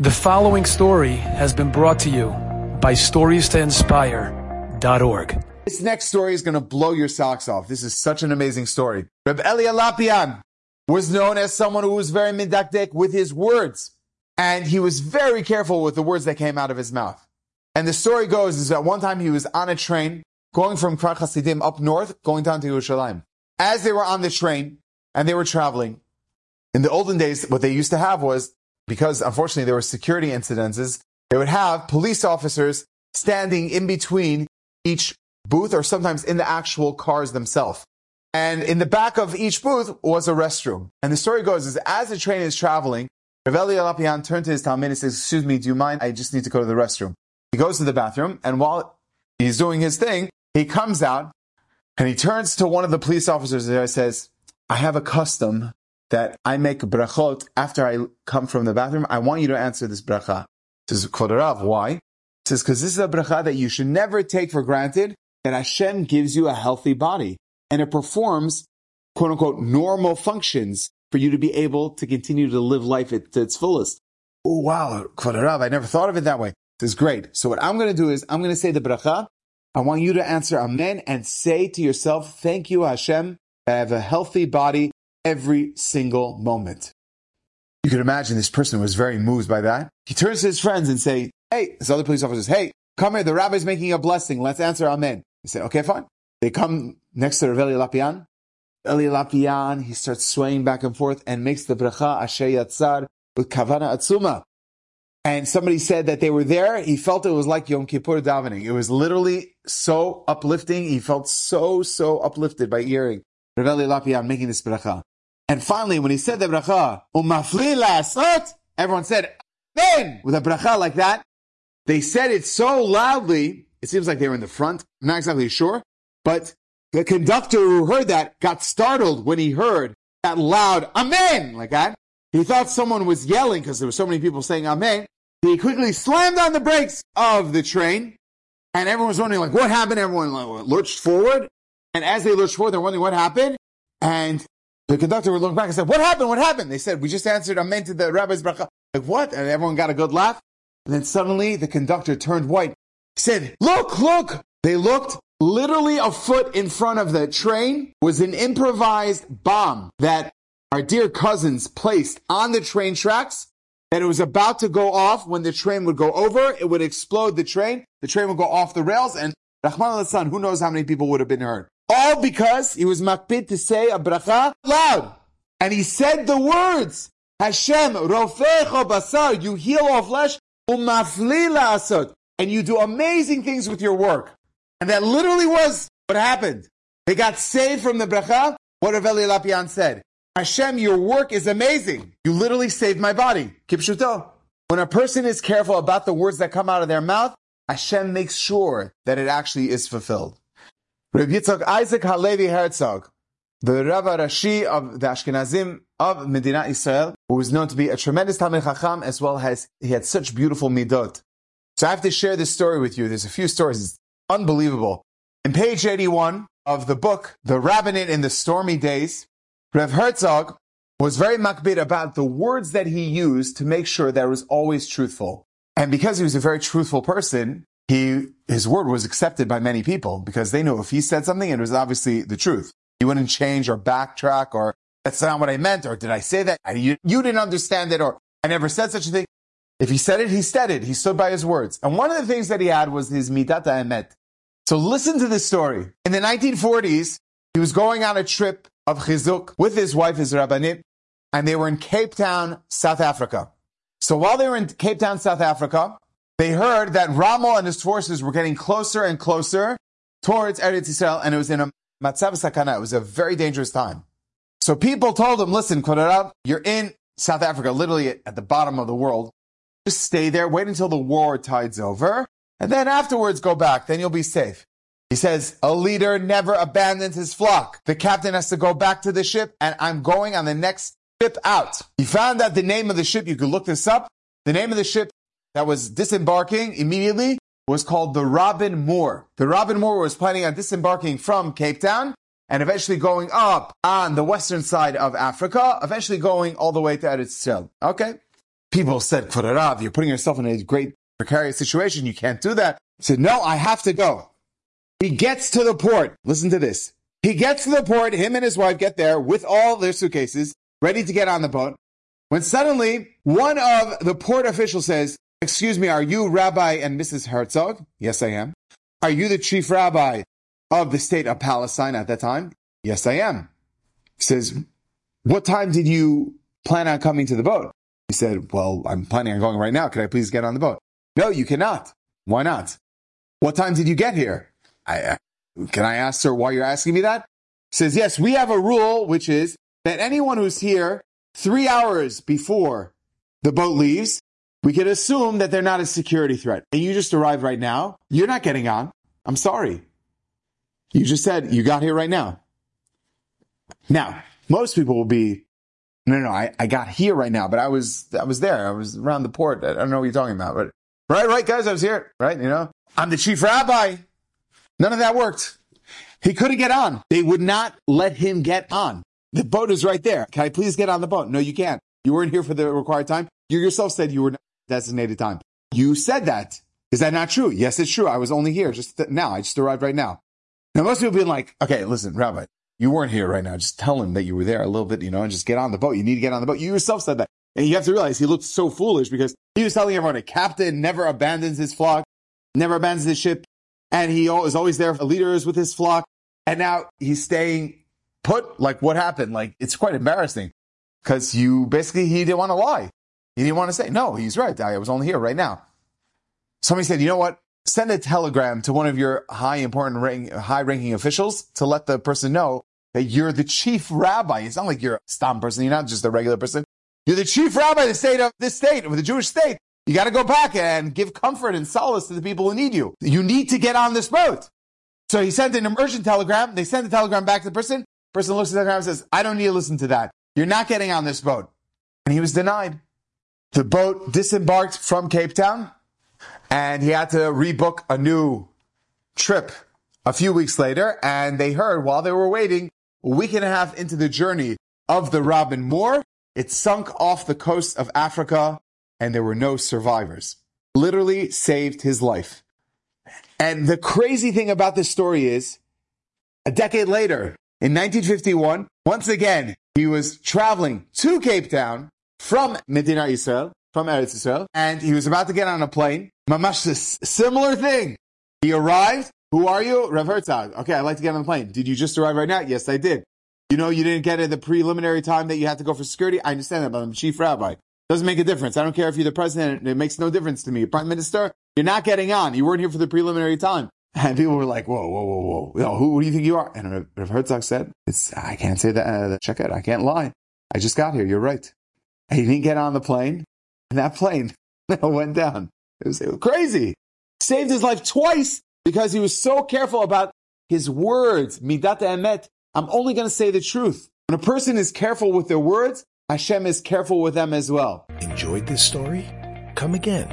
The following story has been brought to you by StoriesToInspire.org. This next story is going to blow your socks off. This is such an amazing story. Reb Elia Lopian was known as someone who was very midakdek with his words, and he was very careful with the words that came out of his mouth. And the story goes is that one time he was on a train going from Kfar Hasidim up north, going down to Yerushalayim. As they were on the train and they were traveling, in the olden days, what they used to have was because unfortunately there were security incidences, they would have police officers standing in between each booth or sometimes in the actual cars themselves. And in the back of each booth was a restroom. And the story goes is as the train is traveling, Rav Lopian turned to his talmid and says, excuse me, do you mind? I just need to go to the restroom. He goes to the bathroom and while he's doing his thing, he comes out and he turns to one of the police officers there and says, I have a custom that I make brachot after I come from the bathroom. I want you to answer this bracha. Says Kodarav, why? Says because this is a bracha that you should never take for granted that Hashem gives you a healthy body and it performs quote unquote normal functions for you to be able to continue to live life at, to its fullest. Oh wow, Kodarav, I never thought of it that way. This is great. So what I'm going to do is I'm going to say the bracha. I want you to answer Amen and say to yourself, thank you Hashem, I have a healthy body every single moment. You can imagine this person was very moved by that. He turns to his friends and say, hey, this other police officer says, hey, come here, the rabbi's making a blessing. Let's answer amen. They say, okay, fine. They come next to Rav Eli Lopian. Eli Lopian, he starts swaying back and forth and makes the bracha asher yatzar with kavana atzuma. And somebody said that they were there. He felt it was like Yom Kippur davening. It was literally so uplifting. He felt so, so uplifted by hearing Rav Eli Lopian making this bracha. And finally, when he said the bracha, everyone said, Amen! with a bracha like that, they said it so loudly, it seems like they were in the front. I'm not exactly sure, but the conductor who heard that got startled when he heard that loud amen like that. He thought someone was yelling because there were so many people saying amen. He quickly slammed on the brakes of the train, and everyone was wondering like what happened. Everyone lurched forward, and as they lurched forward, they're wondering what happened. And the conductor would look back and say, what happened? What happened? They said, we just answered amen to the rabbi's bracha. Like, what? And everyone got a good laugh. And then suddenly the conductor turned white. Said, look, look. They looked literally a foot in front of the train was an improvised bomb that our dear cousins placed on the train tracks that it was about to go off when the train would go over. It would explode the train. The train would go off the rails and Rahman al who knows how many people would have been hurt. All because he was makpid to say a bracha loud. And he said the words, Hashem, rofecho basar, you heal all flesh, umafli asot, and you do amazing things with your work. And that literally was what happened. They got saved from the bracha. What Rav Eli Lopian said, Hashem, your work is amazing. You literally saved my body. Kipshuto. When a person is careful about the words that come out of their mouth, Hashem makes sure that it actually is fulfilled. Rabbi Yitzchak Isaac Halevi Herzog, the Rabbi Rashi of the Ashkenazim of Medina Israel, who was known to be a tremendous Talmid Chacham, as well as he had such beautiful midot. So I have to share this story with you. There's a few stories. It's unbelievable. In page 81 of the book, The Rabbinate in the Stormy Days, Rev Herzog was very makpid about the words that he used to make sure that it was always truthful. And because he was a very truthful person, he, his word was accepted by many people because they knew if he said something, it was obviously the truth. He wouldn't change or backtrack or that's not what I meant or did I say that? You, you didn't understand it or I never said such a thing. If he said it, he said it. He stood by his words. And one of the things that he had was his midata emet. So listen to this story. In the 1940s, he was going on a trip of chizuk with his wife, his rabbanit, and they were in Cape Town, South Africa. So while they were in Cape Town, South Africa, they heard that Rommel and his forces were getting closer and closer towards Eretz Yisrael, and it was in a matzav sakana. It was a very dangerous time. So people told him, listen, Kodarav, you're in South Africa, literally at the bottom of the world. Just stay there, wait until the war tides over, and then afterwards go back, then you'll be safe. He says, a leader never abandons his flock. The captain has to go back to the ship, and I'm going on the next ship out. He found out the name of the ship. You could look this up. The name of the ship that was disembarking immediately was called the Robin Moor. The Robin Moor was planning on disembarking from Cape Town and eventually going up on the western side of Africa, eventually going all the way to Eretz. Okay. people said, off. You're putting yourself in a great precarious situation. You can't do that. He said, no, I have to go. He gets to the port. Listen to this. He gets to the port. Him and his wife get there with all their suitcases, ready to get on the boat. When suddenly one of the port officials says, excuse me, are you Rabbi and Mrs. Herzog? Yes, I am. Are you the chief rabbi of the state of Palestine at that time? Yes, I am. He says, what time did you plan on coming to the boat? He said, well, I'm planning on going right now. Could I please get on the boat? No, you cannot. Why not? What time did you get here? I, uh, can I ask, sir, why you're asking me that? He says, yes, we have a rule, which is that anyone who's here three hours before the boat leaves, we can assume that they're not a security threat. And you just arrived right now. You're not getting on. I'm sorry. You just said you got here right now. Now, most people will be, no, no, I, I got here right now, but I was, I was there. I was around the port. I don't know what you're talking about, but right, right, guys, I was here, right? You know, I'm the chief rabbi. None of that worked. He couldn't get on. They would not let him get on. The boat is right there. Can I please get on the boat? No, you can't. You weren't here for the required time. You yourself said you were designated time. You said that. Is that not true? Yes, it's true. I was only here just now. I just arrived right now. Now, most people being like, okay, listen, Rabbi, you weren't here right now. Just tell him that you were there a little bit, you know, and just get on the boat. You need to get on the boat. You yourself said that. And you have to realize he looked so foolish because he was telling everyone a captain never abandons his flock, never abandons his ship. And he is always there for leaders with his flock. And now he's staying put. Like what happened? Like it's quite embarrassing because you basically, he didn't want to lie. He didn't want to say, no, he's right. I was only here right now. Somebody said, you know what? Send a telegram to one of your high important, high ranking officials to let the person know that you're the chief rabbi. It's not like you're a stam person. You're not just a regular person. You're the chief rabbi of the state of this state, of the Jewish state. You got to go back and give comfort and solace to the people who need you. You need to get on this boat. So he sent an urgent telegram. They sent the telegram back to the person. Person looks at the telegram and says, I don't need to listen to that. You're not getting on this boat. And he was denied. The boat disembarked from Cape Town and he had to rebook a new trip a few weeks later. And they heard while they were waiting, a week and a half into the journey of the Robin Moor, it sunk off the coast of Africa and there were no survivors. Literally saved his life. And the crazy thing about this story is a decade later, in 1951, once again, he was traveling to Cape Town from Medina Israel, from Eretz Israel, and he was about to get on a plane. Mamash, a similar thing. He arrived. Who are you? Rev Herzog. Okay, I'd like to get on the plane. Did you just arrive right now? Yes, I did. You know, you didn't get it the preliminary time that you had to go for security. I understand that, but I'm chief rabbi. Doesn't make a difference. I don't care if you're the president. It makes no difference to me. Prime minister, you're not getting on. You weren't here for the preliminary time. And people were like, whoa, whoa, whoa, whoa. You know, who, who, do you think you are? And Rev Herzog said, I can't say that. Uh, check it. I can't lie. I just got here. You're right. He didn't get on the plane, and that plane went down. It was, it was crazy. Saved his life twice because he was so careful about his words. Midat emet. I'm only going to say the truth. When a person is careful with their words, Hashem is careful with them as well. Enjoyed this story? Come again.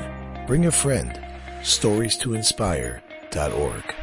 Bring a friend. Stories to inspire.org.